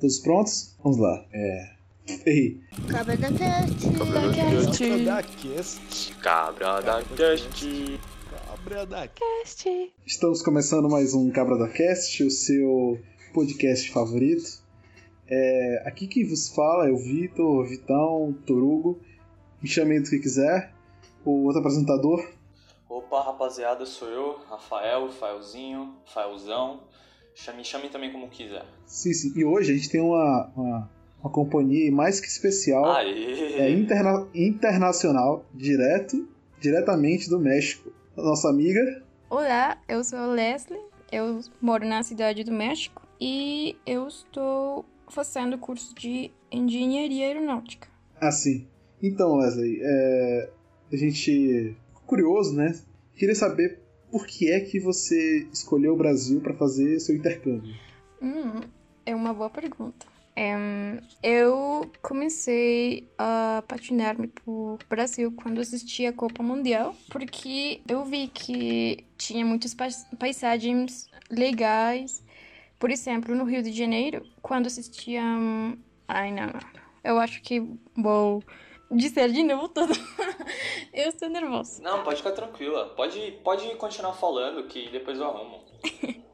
Todos prontos? Vamos lá. É. Ei. Cabra da Cast. Cabra da Cast. Cabra da Cast. Cabra da Cast. Cabra da Cast. Estamos começando mais um Cabra da Cast, o seu podcast favorito. É, aqui quem vos fala é o Vitor, Vitão, Torugo. Me chamem do que quiser. O outro apresentador. Opa, rapaziada, sou eu, Rafael, Rafaelzinho, Rafaelzão. Me chame também como quiser. Sim, sim. E hoje a gente tem uma, uma, uma companhia mais que especial. Aê! É interna internacional, direto, diretamente do México. A nossa amiga. Olá, eu sou a Leslie, eu moro na cidade do México e eu estou fazendo curso de engenharia aeronáutica. Ah, sim. Então, Leslie, é... a gente curioso, né? Queria saber por que é que você escolheu o Brasil para fazer seu intercâmbio. Hum, é uma boa pergunta. Um, eu comecei a patinar-me por Brasil quando assisti a Copa Mundial, porque eu vi que tinha muitas paisagens legais. Por exemplo, no Rio de Janeiro, quando assistia. Ai, não, não. Eu acho que vou dizer de novo tudo. eu estou nervosa. Não, pode ficar tranquila. Pode, pode continuar falando que depois eu arrumo.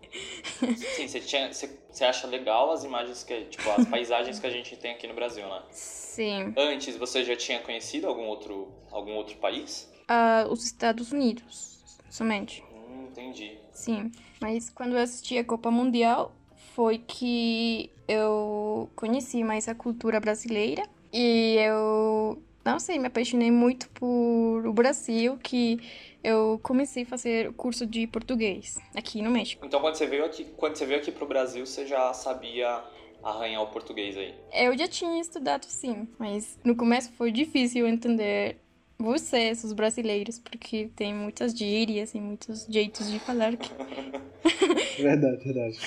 Sim, você, tinha, você, você acha legal as imagens que, tipo, as paisagens que a gente tem aqui no Brasil, né? Sim. Antes, você já tinha conhecido algum outro, algum outro país? Uh, os Estados Unidos, somente. Hum, entendi. Sim, mas quando eu assisti a Copa Mundial, foi que eu conheci mais a cultura brasileira e eu, não sei, me apaixonei muito por o Brasil, que eu comecei a fazer curso de português aqui no México. Então quando você veio aqui, quando você veio aqui pro Brasil, você já sabia arranhar o português aí? Eu já tinha estudado sim, mas no começo foi difícil entender vocês, os brasileiros, porque tem muitas gírias e muitos jeitos de falar. Que... verdade, verdade.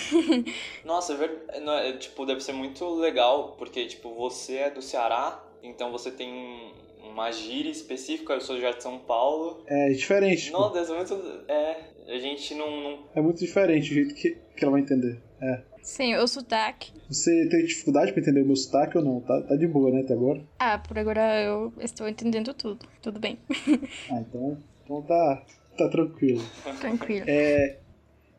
Nossa, é, é, tipo, deve ser muito legal, porque tipo, você é do Ceará, então você tem uma gíria específica, eu sou já de São Paulo. É diferente. Tipo... Não, deve ser muito. É, a gente não, não. É muito diferente o jeito que, que ela vai entender. É. Sim, o sotaque. Você tem dificuldade pra entender o meu sotaque ou não? Tá, tá de boa, né, até agora? Ah, por agora eu estou entendendo tudo. Tudo bem. ah, então, então tá, tá tranquilo. Tranquilo. É,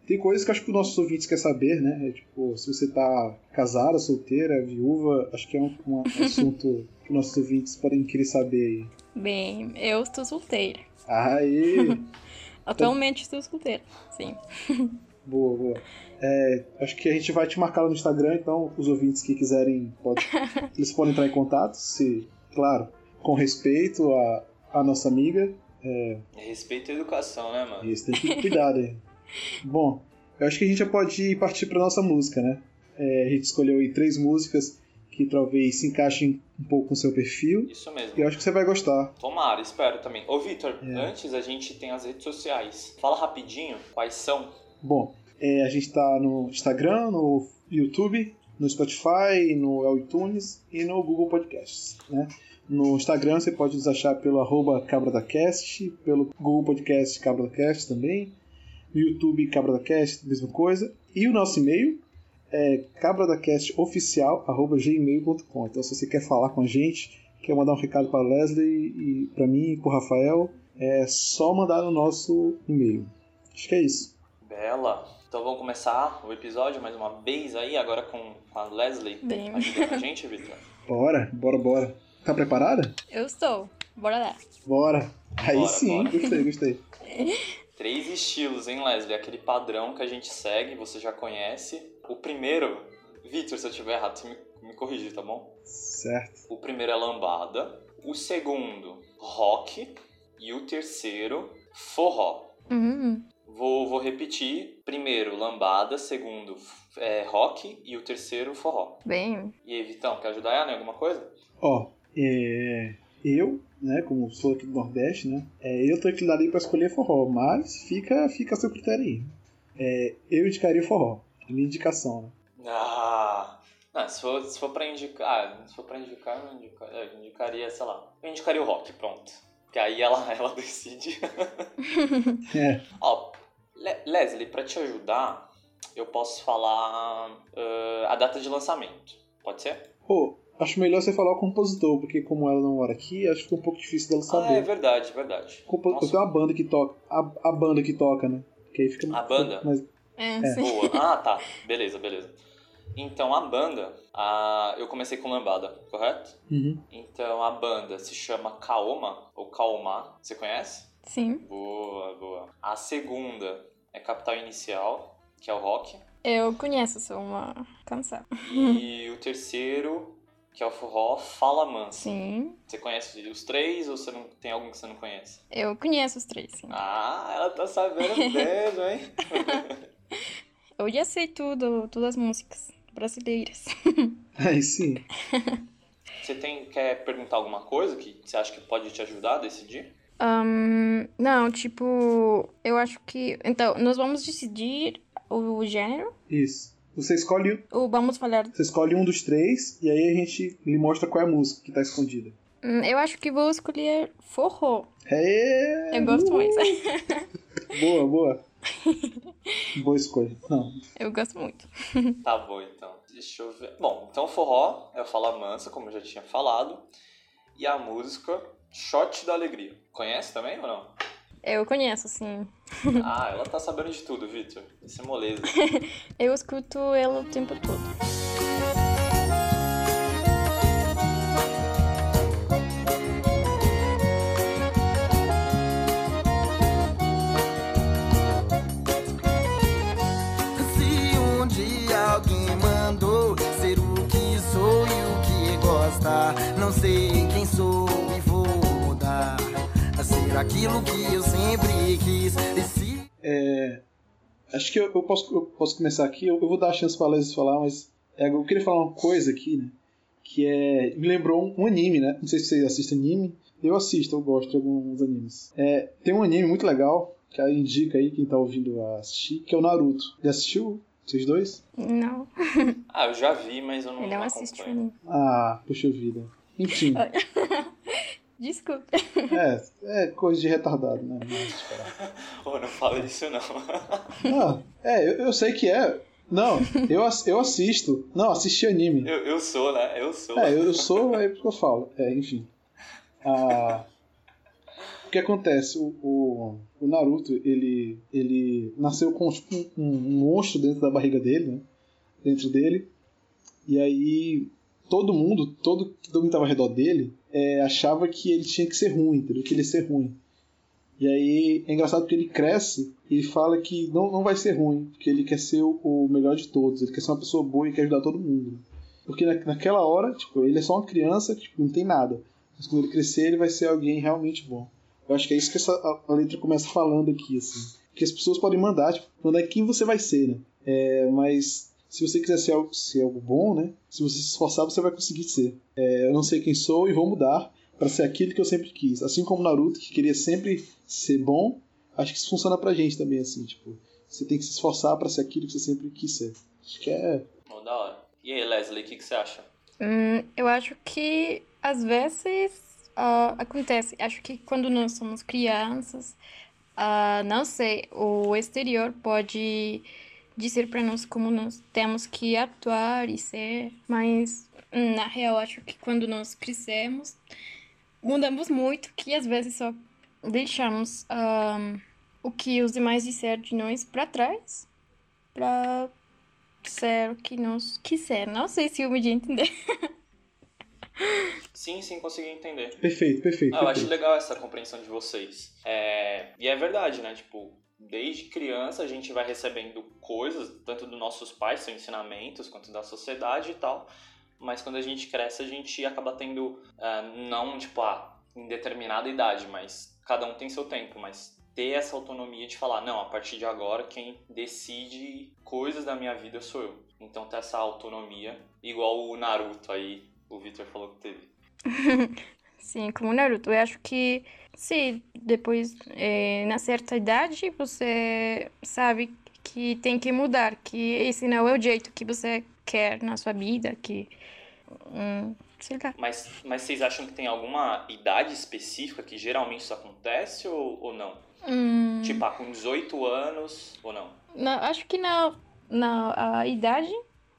tem coisas que acho que os nossos ouvintes querem saber, né? É, tipo, se você tá casada, solteira, viúva, acho que é um, um assunto que nossos ouvintes podem querer saber aí. Bem, eu estou solteira. Aí! Atualmente estou solteira, sim. Boa, boa. É, acho que a gente vai te marcar lá no Instagram, então os ouvintes que quiserem, pode, eles podem entrar em contato, se, claro, com respeito à, à nossa amiga. É... Respeito e educação, né, mano? Isso, tem que ter cuidado aí. Bom, eu acho que a gente já pode partir para nossa música, né? É, a gente escolheu aí três músicas que talvez se encaixem um pouco com o seu perfil. Isso mesmo. E eu acho que você vai gostar. Tomara, espero também. Ô, Vitor, é. antes a gente tem as redes sociais. Fala rapidinho quais são. Bom, é, a gente está no Instagram, no YouTube, no Spotify, no iTunes e no Google Podcasts. Né? No Instagram você pode nos achar pelo arroba CabradaCast, pelo Google Podcast CabradaCast também, no YouTube CabradaCast, mesma coisa. E o nosso e-mail é cabradacastoficial.gmail.com Então se você quer falar com a gente, quer mandar um recado para Leslie e para mim e para o Rafael, é só mandar no nosso e-mail. Acho que é isso. Bela! Então vamos começar o episódio mais uma vez aí, agora com a Leslie Bem. ajudando a gente, Vitor. Bora, bora, bora. Tá preparada? Eu estou. Bora lá. Bora. Aí Bora, sim, bora. gostei, gostei. Três estilos, hein, Leslie? Aquele padrão que a gente segue, você já conhece. O primeiro, Vitor, se eu tiver errado, você me, me corrige, tá bom? Certo. O primeiro é lambada. O segundo, rock. E o terceiro, forró. Uhum. Vou, repetir. Primeiro, lambada. Segundo, é, rock. E o terceiro, forró. Bem. E aí, Vitão, quer ajudar ela em alguma coisa? Ó, é, eu, né, como sou aqui do Nordeste, né, é, eu tô inclinado aí pra escolher forró, mas fica, fica a seu critério aí. É, eu indicaria forró, a minha indicação, né. Ah, não, se for, se for pra indicar, se for pra indicar, eu, indica, eu indicaria, sei lá, eu indicaria o rock, pronto. Que aí ela, ela decide. É, Ó, Le- Leslie, pra te ajudar, eu posso falar uh, a data de lançamento. Pode ser? Pô, acho melhor você falar o compositor, porque como ela não mora aqui, acho que fica um pouco difícil dela Ah, é saber. verdade, verdade. Compo- Nossa. Eu tenho uma banda que toca. A, a banda que toca, né? Que aí fica A banda? Mas, É, É. sim. Boa. Ah, tá. Beleza, beleza. Então, a banda, a... eu comecei com lambada, correto? uhum. Então, a banda se chama Kaoma, ou Kaoma. Você conhece? Sim. Boa, boa. A segunda é Capital Inicial, que é o rock. Eu conheço só uma canção. E o terceiro, que é o forró, Fala Mansa. Sim. Você conhece os três ou você não tem algum que você não conhece? Eu conheço os três, sim. Ah, ela tá sabendo mesmo, hein? Eu já sei tudo, todas as músicas brasileiras. Aí sim. Você tem, quer perguntar alguma coisa que você acha que pode te ajudar a decidir? Ahn, não, tipo, eu acho que. Então, nós vamos decidir o gênero Isso. Você escolhe, ou vamos falar. você escolhe um dos três e aí a gente lhe mostra qual é a música que tá escondida. Hum, Eu acho que vou escolher forró. É... Eu gosto mais. Boa, boa. boa escolha. Não. Eu gosto muito. Tá bom, então. Deixa eu ver. Bom, então o forró é o Fala Mansa, como eu já tinha falado. E a música Shot da Alegria. Conhece também ou não? Eu conheço, sim. Ah, ela tá sabendo de tudo, Victor. Isso é moleza. Eu escuto ela o tempo todo. Aquilo que eu sempre quis. E se É, acho que eu, eu posso, eu posso começar aqui. Eu, eu vou dar a chance pra Leslie falar, mas é, eu queria falar uma coisa aqui, né? Que é. Me lembrou um, um anime, né? Não sei se vocês assistem anime. Eu assisto, eu gosto de alguns animes. É, tem um anime muito legal, que aí indica aí quem tá ouvindo a assistir, que é o Naruto. Já assistiu? Vocês dois? Não, Ah, eu já vi, mas eu não, ele não acompanho. anime. Ah, puxa vida. Enfim, Desculpa. é, é coisa de retardado, né? Mas, esperar. Oh, não fala isso não. Não, é, eu, eu sei que é. Não, eu, eu assisto. Não, assisti anime. Eu, eu sou, né? Eu sou. É, eu, eu sou, é isso que eu falo. É, enfim. Ah, o que acontece? O, o, o Naruto, ele, ele nasceu com tipo, um, um monstro dentro da barriga dele, né? Dentro dele. E aí todo mundo, todo, todo mundo que tava ao redor dele, é, achava que ele tinha que ser ruim, entendeu? Que ele ia ser ruim. E aí é engraçado porque ele cresce e fala que não, não vai ser ruim, porque ele quer ser o, o melhor de todos, ele quer ser uma pessoa boa e quer ajudar todo mundo. Porque na, naquela hora, tipo, ele é só uma criança que tipo, não tem nada. Mas quando ele crescer, ele vai ser alguém realmente bom. Eu acho que é isso que essa, a, a letra começa falando aqui, assim. Que as pessoas podem mandar, tipo, mandar quem você vai ser, né? É, mas se você quiser ser algo, ser algo bom, né? Se você se esforçar, você vai conseguir ser. É, eu não sei quem sou e vou mudar para ser aquilo que eu sempre quis. Assim como Naruto, que queria sempre ser bom, acho que isso funciona pra gente também, assim, tipo, você tem que se esforçar para ser aquilo que você sempre quis ser. Acho que é. Oh, da hora. E aí, Leslie, o que, que você acha? Hum, eu acho que às vezes ah, acontece. Acho que quando nós somos crianças, ah, não sei, o exterior pode dizer para nós como nós temos que atuar e ser, mas hum, na real acho que quando nós crescemos, mudamos muito, que às vezes só deixamos ah, o que os demais disseram de nós para trás, para ser o que nós quiser. Não sei se eu me de entender. Sim, sim, consegui entender. Perfeito, perfeito. Ah, eu acho perfeito. legal essa compreensão de vocês. É, E é verdade, né? Tipo, desde criança a gente vai recebendo coisas, tanto dos nossos pais, seus ensinamentos, quanto da sociedade e tal. Mas quando a gente cresce, a gente acaba tendo, ah, não, tipo, ah, em determinada idade, mas cada um tem seu tempo, mas ter essa autonomia de falar, não, a partir de agora quem decide coisas da minha vida sou eu. Então ter essa autonomia, igual o Naruto aí, o Victor falou que teve. Sim, como Naruto. Eu acho que se depois, é, na certa idade, você sabe que tem que mudar, que esse não é o jeito que você quer na sua vida, que. Hum, sei lá. Mas, mas vocês acham que tem alguma idade específica que geralmente isso acontece ou, ou não? Hum, Tipo, ah, com 18 anos ou não? não, acho que não, não a idade,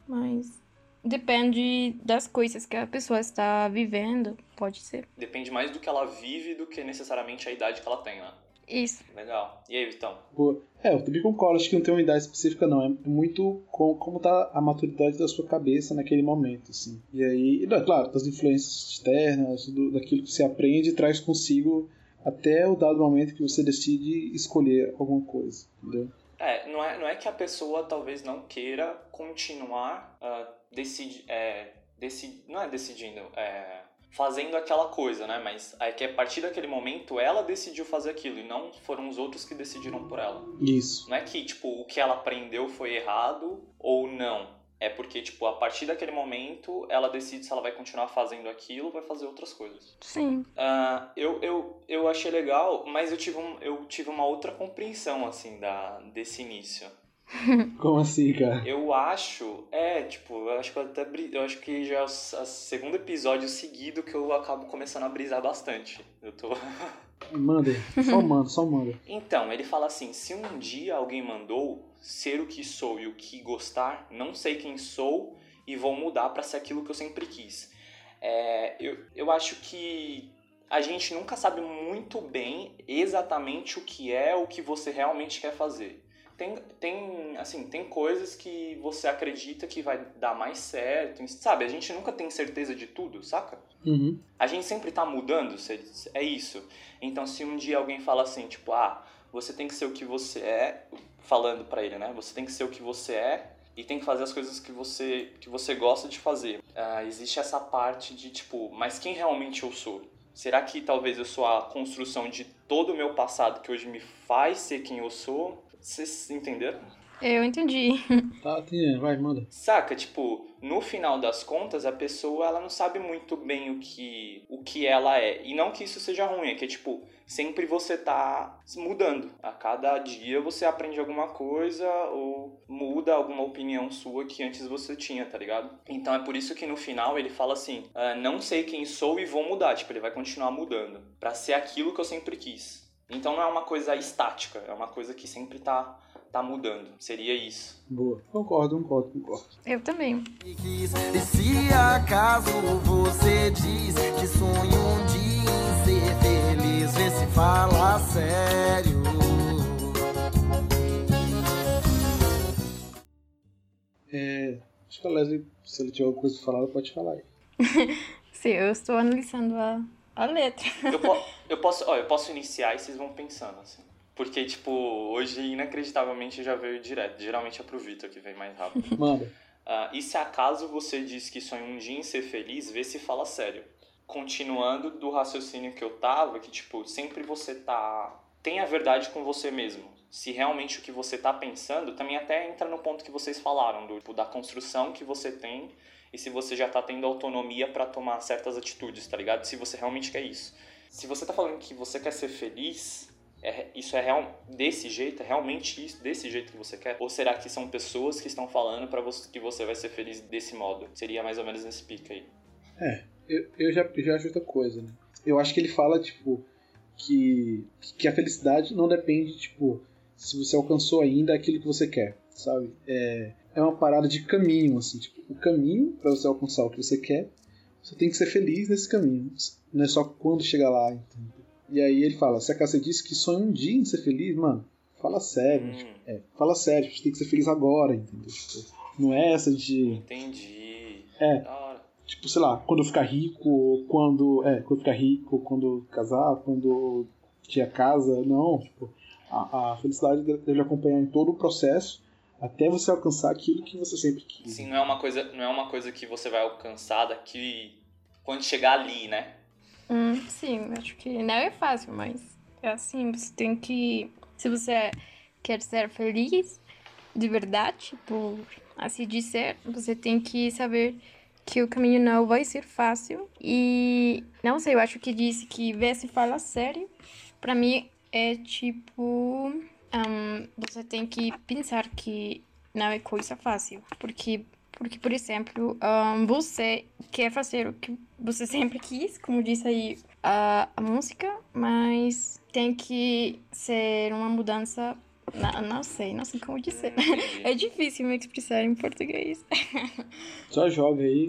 mas depende das coisas que a pessoa está vivendo, pode ser. Depende mais do que ela vive do que necessariamente a idade que ela tem, né? Isso. Legal. E aí, Vitão? Pô, É, eu também concordo, acho que não tem uma idade específica, não. É muito com, como tá a maturidade da sua cabeça naquele momento, assim. E aí, é claro, das influências externas, do, daquilo que você aprende, traz consigo até o dado momento que você decide escolher alguma coisa, entendeu? É, não é, não é que a pessoa talvez não queira continuar uh, decidi, é, decidi, não é decidindo, é, fazendo aquela coisa, né? Mas é que a partir daquele momento ela decidiu fazer aquilo e não foram os outros que decidiram por ela. Isso. Não é que, tipo, o que ela aprendeu foi errado ou não. É porque, tipo, a partir daquele momento ela decide se ela vai continuar fazendo aquilo ou vai fazer outras coisas. Sim. Uh, eu, eu, eu achei legal, mas eu tive, um, eu tive uma outra compreensão, assim, da, desse início. Como assim, cara? Eu acho, é, tipo, eu acho que eu até eu acho que já é o segundo episódio seguido que eu acabo começando a brisar bastante. Eu tô Manda, só manda, só manda. Então, ele fala assim: se um dia alguém mandou ser o que sou e o que gostar, não sei quem sou e vou mudar para ser aquilo que eu sempre quis. É, eu, eu acho que a gente nunca sabe muito bem exatamente o que é o que você realmente quer fazer tem, tem, assim, tem coisas que você acredita que vai dar mais certo, sabe? A gente nunca tem certeza de tudo, saca? Uhum. A gente sempre tá mudando, é isso. Então, se um dia alguém fala assim, tipo, ah, você tem que ser o que você é, falando para ele, né? Você tem que ser o que você é e tem que fazer as coisas que você, que você gosta de fazer. Uh, existe essa parte de, tipo, mas quem realmente eu sou? Será que talvez eu sou a construção de todo o meu passado que hoje me faz ser quem eu sou? Vocês entenderam? Eu entendi. Tá, tem, vai, manda. Saca, tipo, no final das contas, a pessoa ela não sabe muito bem o que, o que ela é. E não que isso seja ruim, é que, tipo, sempre você tá mudando. A cada dia você aprende alguma coisa ou muda alguma opinião sua que antes você tinha, tá ligado? Então é por isso que no final ele fala assim: ah, não sei quem sou e vou mudar. Tipo, ele vai continuar mudando. para ser aquilo que eu sempre quis. Então não é uma coisa estática, é uma coisa que sempre tá, tá mudando. Seria isso. Boa. Concordo, concordo, concordo. Eu também. E se acaso você diz que sonha um dia em ser feliz, vê se fala sério. É, acho que a Leslie, se ele tiver alguma coisa pra falar, ela pode falar aí. Sim, eu estou analisando a, a letra. Eu, po eu, posso, ó, eu posso iniciar e vocês vão pensando, assim. Porque, tipo, hoje, inacreditavelmente, já veio direto. Geralmente é pro Vitor que vem mais rápido. Manda. Uh, e se acaso você diz que sonha um dia em ser feliz, vê se fala sério. Continuando do raciocínio que eu tava, que, tipo, sempre você tá... Tem a verdade com você mesmo. Se realmente o que você tá pensando, também até entra no ponto que vocês falaram, do, tipo, da construção que você tem e se você já tá tendo autonomia para tomar certas atitudes, tá ligado? Se você realmente quer isso. Se você tá falando que você quer ser feliz, é, isso é real, desse jeito, é realmente isso, desse jeito que você quer? Ou será que são pessoas que estão falando para você que você vai ser feliz desse modo? Seria mais ou menos nesse pique aí. É, eu, eu já, já acho outra coisa, né? Eu acho que ele fala, tipo, que, que a felicidade não depende, tipo, se você alcançou ainda aquilo que você quer, sabe? É, é uma parada de caminho, assim, tipo, o caminho para você alcançar o que você quer, você tem que ser feliz nesse caminho, não é só quando chegar lá, entendeu? E aí ele fala, se a Cássia disse que sonha um dia em ser feliz, mano, fala sério, hum. tipo, é, fala sério, tipo, você tem que ser feliz agora, entendeu? Tipo, não é essa de... Entendi. É, tipo, sei lá, quando eu ficar rico, quando, é, quando eu ficar rico, quando casar, quando ter casa, não, tipo, a, a felicidade deve acompanhar em todo o processo, até você alcançar aquilo que você sempre quis. Sim, não é uma coisa, não é uma coisa que você vai alcançar daqui quando chegar ali, né? Hum, sim, acho que não é fácil, mas é assim, você tem que se você quer ser feliz de verdade, por assim dizer, você tem que saber que o caminho não vai ser fácil e não sei, eu acho que disse que ver se fala sério, para mim é tipo um, você tem que pensar que não é coisa fácil. Porque, porque por exemplo, um, você quer fazer o que você sempre quis, como disse aí a, a música, mas tem que ser uma mudança Não, não sei, não sei como dizer. Entendi. É difícil me expressar em português. Só joga aí.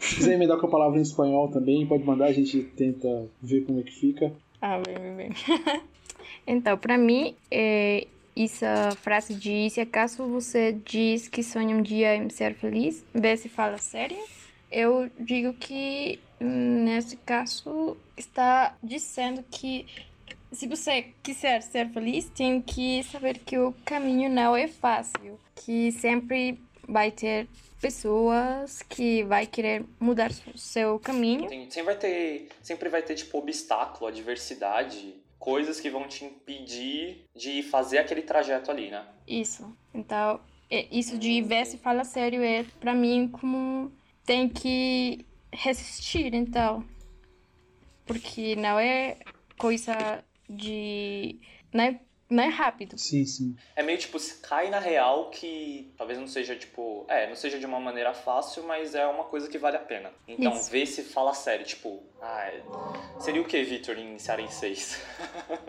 Se quiser emendar com a palavra em espanhol também, pode mandar, a gente tenta ver como é que fica. Ah, bem, bem, bem. Então, pra mim, é, essa frase de se acaso você diz que sonha um dia em ser feliz, vez de fala sério, eu digo que nesse caso está dizendo que se você quiser ser feliz, tem que saber que o caminho não é fácil, que sempre vai ter pessoas que vai querer mudar seu caminho. Sempre vai ter, sempre vai ter tipo obstáculo, adversidade, coisas que vão te impedir de fazer aquele trajeto ali, né? Isso. Então, é- isso de ver se fala sério é pra mim como tem que resistir, então. Porque não é coisa de. Não é, não é rápido. Sim, sim. É meio tipo, se cai na real que talvez não seja tipo. É, não seja de uma maneira fácil, mas é uma coisa que vale a pena. Então, Isso. vê se fala sério, tipo. Ah, seria o que, Victor, em Ceará 6?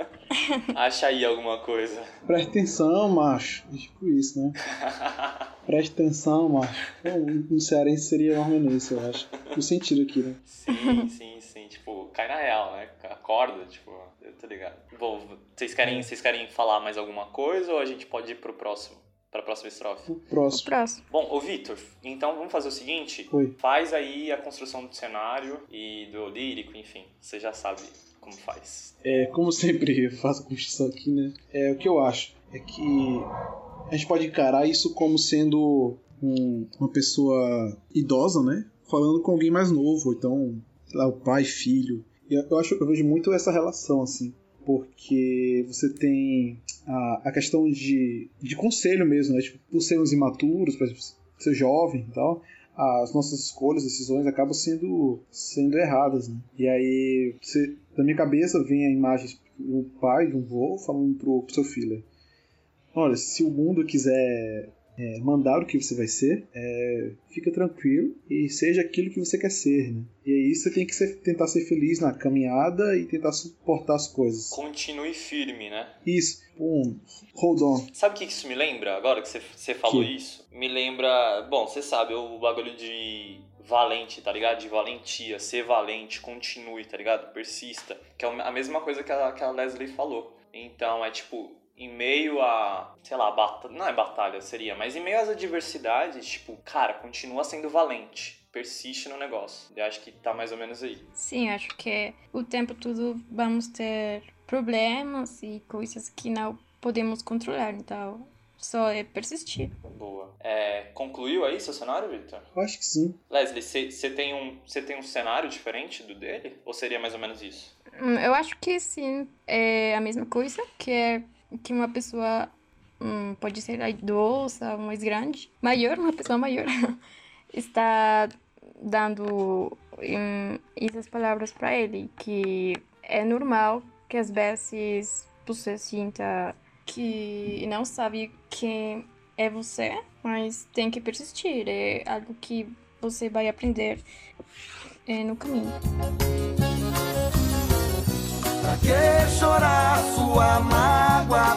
Acha aí alguma coisa. Preste atenção, macho. É tipo isso, né? Preste atenção, macho. Bom, no cearense seria mais ou menos isso, eu acho. O sentido aqui, né? Sim, sim, sim. Tipo, cai na real, né? Acorda, tipo, eu tô ligado. Bom, vocês querem, vocês querem falar mais alguma coisa ou a gente pode ir pro próximo? Pra próxima estrofe? O O próximo. próximo. Bom, ô Vitor, então vamos fazer o seguinte: Oi. faz aí a construção do cenário e do lírico, enfim, você já sabe como faz. É, como sempre eu faço a construção aqui, né? É, o que eu acho é que a gente pode encarar isso como sendo um- uma pessoa idosa, né? Falando com alguém mais novo, ou então, lá, o pai, filho. E eu acho, eu vejo muito essa relação, assim. Porque você tem a, a questão de, de conselho mesmo, né? Tipo, por sermos imaturos, por ser jovem e tal, as nossas escolhas, decisões acabam sendo, sendo erradas, né? E aí, você, na minha cabeça vem a imagem um pai, de um vô, falando pro, pro seu filho: Olha, se o mundo quiser é, mandar o que você vai ser, é, fica tranquilo e seja aquilo que você quer ser, né? E aí você tem que ser- tentar ser feliz na caminhada e tentar suportar as coisas. Continue firme, né? Isso, um hold on. Sabe o que isso me lembra, agora que você, você falou Que? isso? Me lembra. Bom, você sabe, o bagulho de valente, tá ligado? De valentia, ser valente, continue, tá ligado? Persista. Que é a mesma coisa que a, que a Leslie falou. Então é tipo, em meio a. Sei lá, batalha. Não é batalha, seria, mas em meio às adversidades, tipo, cara, continua sendo valente. Persiste no negócio. Eu acho que tá mais ou menos aí. Sim, acho que o tempo todo vamos ter problemas e coisas que não podemos controlar. Então, só é persistir. Boa. É, concluiu aí seu cenário, Victor? Eu acho que sim. Leslie, você tem, um, você tem um cenário diferente do dele? Ou seria mais ou menos isso? Hum, Eu acho que sim, é a mesma coisa, que é que uma pessoa hum, pode ser idosa, mais grande, maior, uma pessoa maior, está dando hum, essas palavras para ele, que é normal que às vezes você sinta que não sabe quem é você, mas tem que persistir, é algo que você vai aprender é, no caminho. Pra que chorar sua mágoa?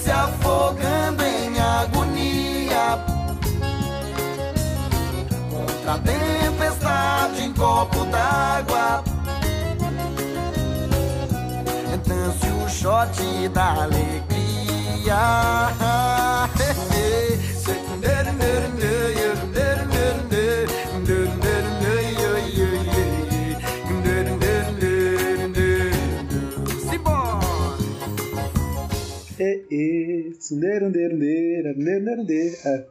Se afogando em agonia. Contra a tempestade em copo d'água. Dance o shot da alegria É.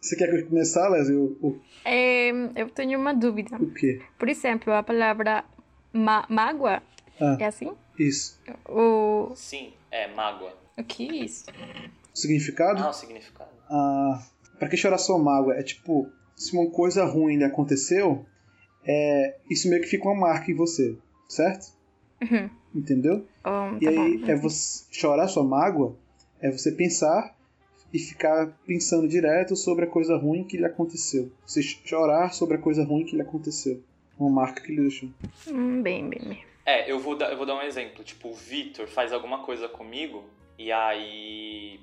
Você quer que eu começar, Leslie? O, É, eu tenho uma dúvida. o quê? Por exemplo, a palavra ma mágoa Ah, é assim? isso. O, Sim, é mágoa. o que é isso? O significado? Ah, o significado. Ah, pra que chorar sua mágoa? É tipo, se uma coisa ruim lhe aconteceu, é, isso meio que fica uma marca em você, certo? Uhum. Entendeu? Oh, E tá aí, bom. é você chorar sua mágoa, é você pensar e ficar pensando direto sobre a coisa ruim que lhe aconteceu. Você chorar sobre a coisa ruim que lhe aconteceu. Uma marca que lhe deixou. Hum, bem, bem, bem. É, eu vou, dar, eu vou dar um exemplo. Tipo, o Vitor faz alguma coisa comigo e aí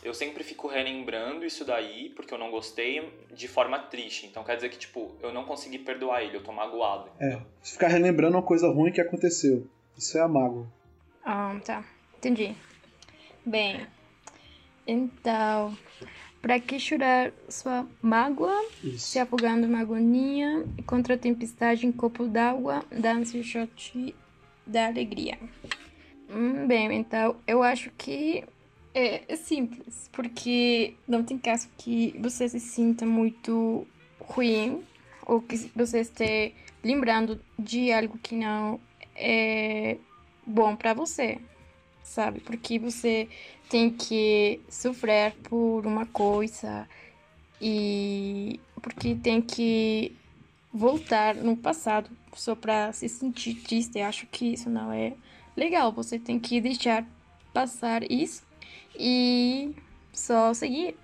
eu sempre fico relembrando isso daí, porque eu não gostei, de forma triste. Então quer dizer que, tipo, eu não consegui perdoar ele, eu tô magoado. É, ficar relembrando uma coisa ruim que aconteceu. Isso é a mágoa. Ah, tá. Entendi. Bem, então, para que chorar sua mágoa? Isso. Se afogando uma agonia contra a tempestade em copo d'água, dance o shot da alegria. Hum, bem, então eu acho que é, é simples, porque não tem caso que você se sinta muito ruim ou que você esteja lembrando de algo que não é bom para você, sabe? Porque você tem que sofrer por uma coisa e porque tem que voltar no passado só para se sentir triste. Eu acho que isso não é legal. Você tem que deixar passar isso e só seguir.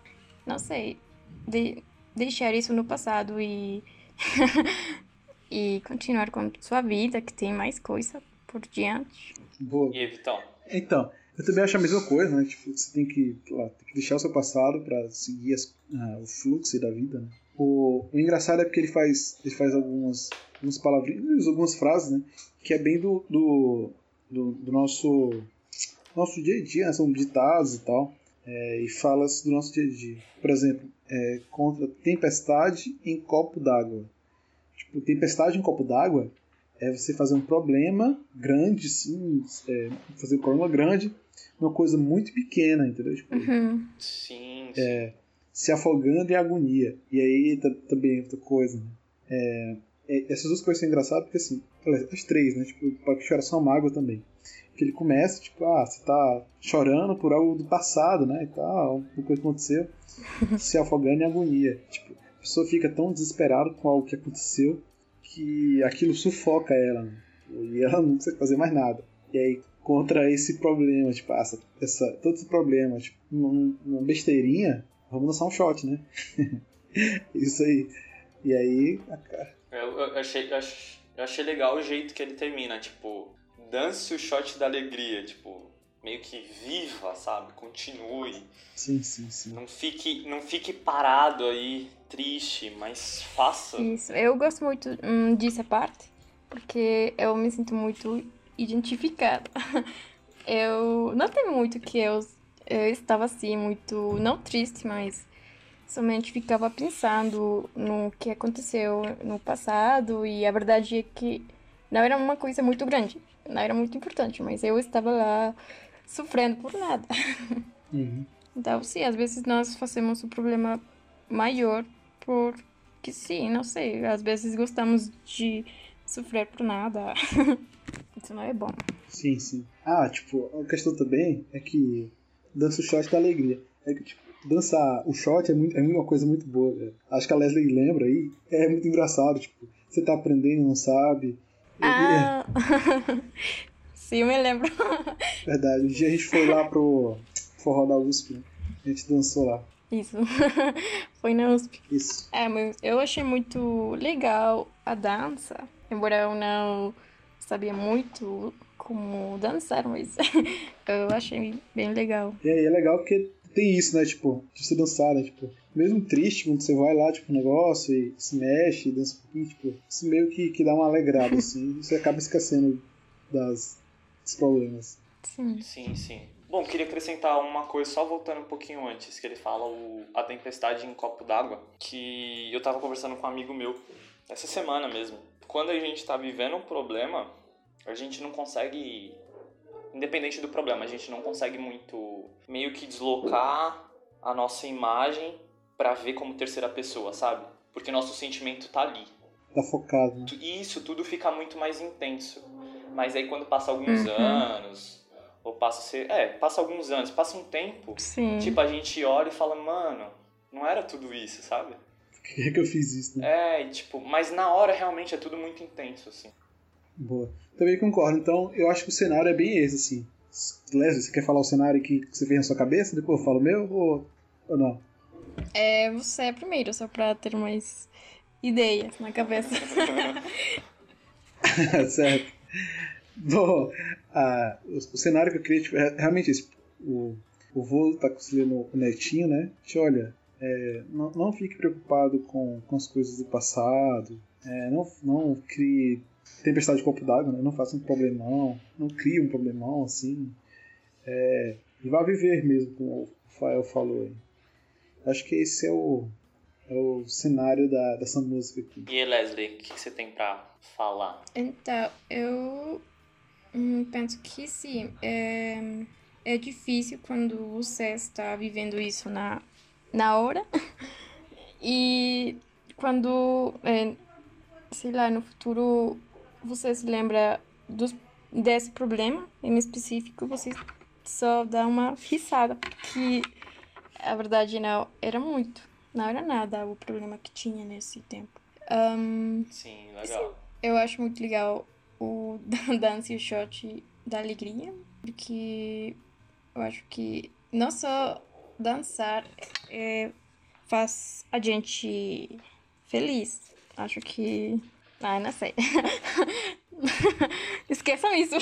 Não sei, de, deixar isso no passado e e continuar com sua vida, que tem mais coisa por diante. Boa. E Vitão? Então, eu também acho a mesma coisa, né? Tipo, você tem que, lá, tem que deixar o seu passado para seguir as, ah, o fluxo da vida, né? O, o engraçado é porque ele faz, ele faz algumas, algumas palavrinhas, algumas frases, né? Que é bem do, do, do, do nosso, nosso dia a dia, né? São ditados e tal. É, e fala do nosso dia a dia. Por exemplo, é, contra tempestade em copo d'água. Tipo, tempestade em copo d'água é você fazer um problema grande, sim, é, fazer um problema grande, uma coisa muito pequena, entendeu? Tipo, Uhum. Sim, sim. é, se afogando em agonia. E aí tá- também outra coisa, né? É, é, essas duas coisas são engraçadas porque assim, as três, né? Tipo, para que chora só mágoa também. Que ele começa, tipo, ah, você tá chorando por algo do passado, né? E tal, coisa que aconteceu, se afogando em agonia. Tipo, a pessoa fica tão desesperada com algo que aconteceu que aquilo sufoca ela, né? E ela não consegue fazer mais nada. E aí, contra esse problema, tipo, essa, essa, todo esse problema, tipo, numa besteirinha, vamos lançar um shot, né? Isso aí. E aí, a- Eu, eu achei, eu ach- eu achei legal o jeito que ele termina, tipo, dance o shot da alegria, tipo, meio que viva, sabe? Continue. sim, sim, sim. Não fique, não fique parado aí, triste, mas faça. Isso. Eu gosto muito hum, dessa parte, porque eu me sinto muito identificada. Eu não tenho muito que eu, eu estava assim, muito, não triste, mas somente ficava pensando no que aconteceu no passado e a verdade é que não era uma coisa muito grande, não era muito importante, mas eu estava lá sofrendo por nada. Uhum. Então, sim, às vezes nós fazemos um problema maior porque sim, não sei, às vezes gostamos de sofrer por nada. Isso não é bom. Sim, sim. Ah, tipo, a questão também é que dança o shot da alegria. É que, tipo, dançar o shot é, muito, é uma coisa muito boa. Acho que a Leslie lembra aí. É muito engraçado, tipo, você tá aprendendo não sabe. E- Ah! sim, eu me lembro. É verdade. Um dia a gente foi lá pro forró da USP, né? A gente dançou lá. Isso. Foi na USP. Isso. É, mas eu achei muito legal a dança, embora eu não sabia muito como dançar, mas eu achei bem legal. E aí é legal porque tem isso, né? Tipo, de você dançar, né? Tipo, mesmo triste, quando você vai lá, tipo, no negócio e se mexe e dança um pouquinho, tipo, isso meio que, que dá uma alegrada, assim. Você acaba esquecendo das, dos problemas. Sim. Sim, sim. Bom, queria acrescentar uma coisa, só voltando um pouquinho antes, que ele fala o, a tempestade em copo d'água, que eu tava conversando com um amigo meu, essa semana mesmo. Quando a gente tá vivendo um problema, a gente não consegue, independente do problema, a gente não consegue muito meio que deslocar a nossa imagem pra ver como terceira pessoa, sabe? Porque nosso sentimento tá ali. Tá focado, né? Tu- Isso tudo fica muito mais intenso. Mas aí quando passa alguns Uhum. anos, ou passa ser, é, passa alguns anos, passa um tempo, Sim. tipo a gente olha e fala, mano, não era tudo isso, sabe? Por que, que eu fiz isso, né? É, tipo, mas na hora realmente é tudo muito intenso, assim. Boa. Também concordo. Então, eu acho que o cenário é bem esse, assim. Leslie, você quer falar o cenário que você fez na sua cabeça? Depois eu falo o meu ou, ou não? É, você é primeiro, só pra ter mais ideias na cabeça. certo. do, a, o, o, cenário que eu criei tipo, é realmente esse. O, o vô tá conciliando o netinho, né? Te olha, é, não, não fique preocupado com, com as coisas do passado, é, não, não crie tempestade de copo d'água, né? Não faça um problemão, não crie um problemão assim. É, e vá viver mesmo, como o Fael falou aí. Acho que esse é o, é o cenário da, dessa música aqui. E Leslie, o que você tem pra falar? Então, eu hum, penso que sim. É, é difícil quando você está vivendo isso na, na hora. e quando, é, sei lá, no futuro você se lembra dos, desse problema em específico, você só dá uma risada. Que a verdade não era muito. Não era nada o problema que tinha nesse tempo. Um, sim, legal. Sim, eu acho muito legal o Dance e o Shot da Alegria, porque eu acho que não só dançar é, faz a gente feliz. Acho que. Ah, não sei. Esqueçam isso.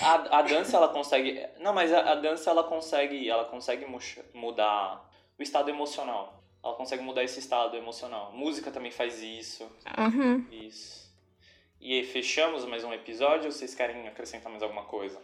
a, a dança ela consegue. Não, mas a, a dança ela consegue. Ela consegue mudar o estado emocional. Ela consegue mudar esse estado emocional. Música também faz isso. Uhum. Isso. E aí, fechamos mais um episódio ou vocês querem acrescentar mais alguma coisa?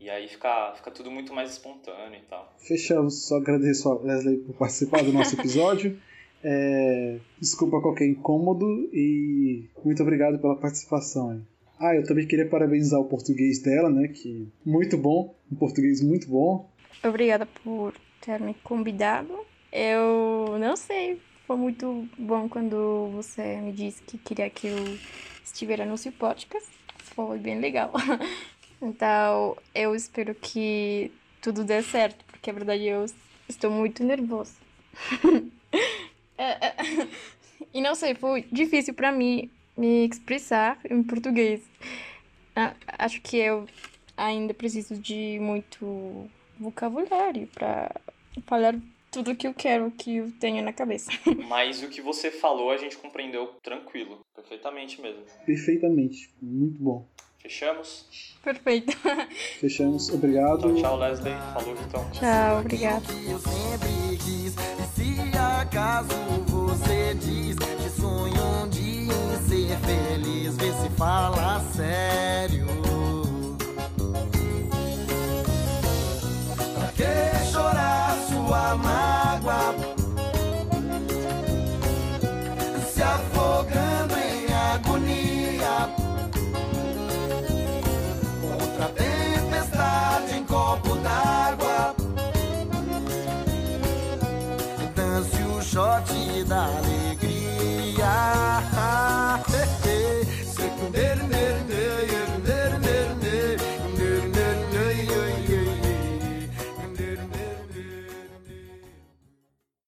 E aí fica, fica tudo muito mais espontâneo e tal. Fechamos. Só agradeço a Leslie por participar do nosso episódio. é, desculpa qualquer incômodo e muito obrigado pela participação. Ah, eu também queria parabenizar o português dela, né? Que muito bom, um português muito bom. Obrigada por ter me convidado. Eu não sei, foi muito bom quando você me disse que queria que eu estivesse no seu podcast. Foi bem legal. Então, eu espero que tudo dê certo, porque a verdade eu estou muito nervosa. É, é, e não sei, foi difícil para mim me expressar em português. Acho que eu ainda preciso de muito vocabulário para falar tudo que eu quero que eu tenho na cabeça. Mas o que você falou a gente compreendeu tranquilo, perfeitamente mesmo. Perfeitamente, muito bom. Fechamos? Perfeito. Fechamos, obrigado. Tchau, tchau, Leslie. Falou, Vitão. Tchau, obrigado. Eu sempre quis, e se acaso você diz que sonho um dia em ser feliz, vê se fala sério. da alegria. Secundere, nere.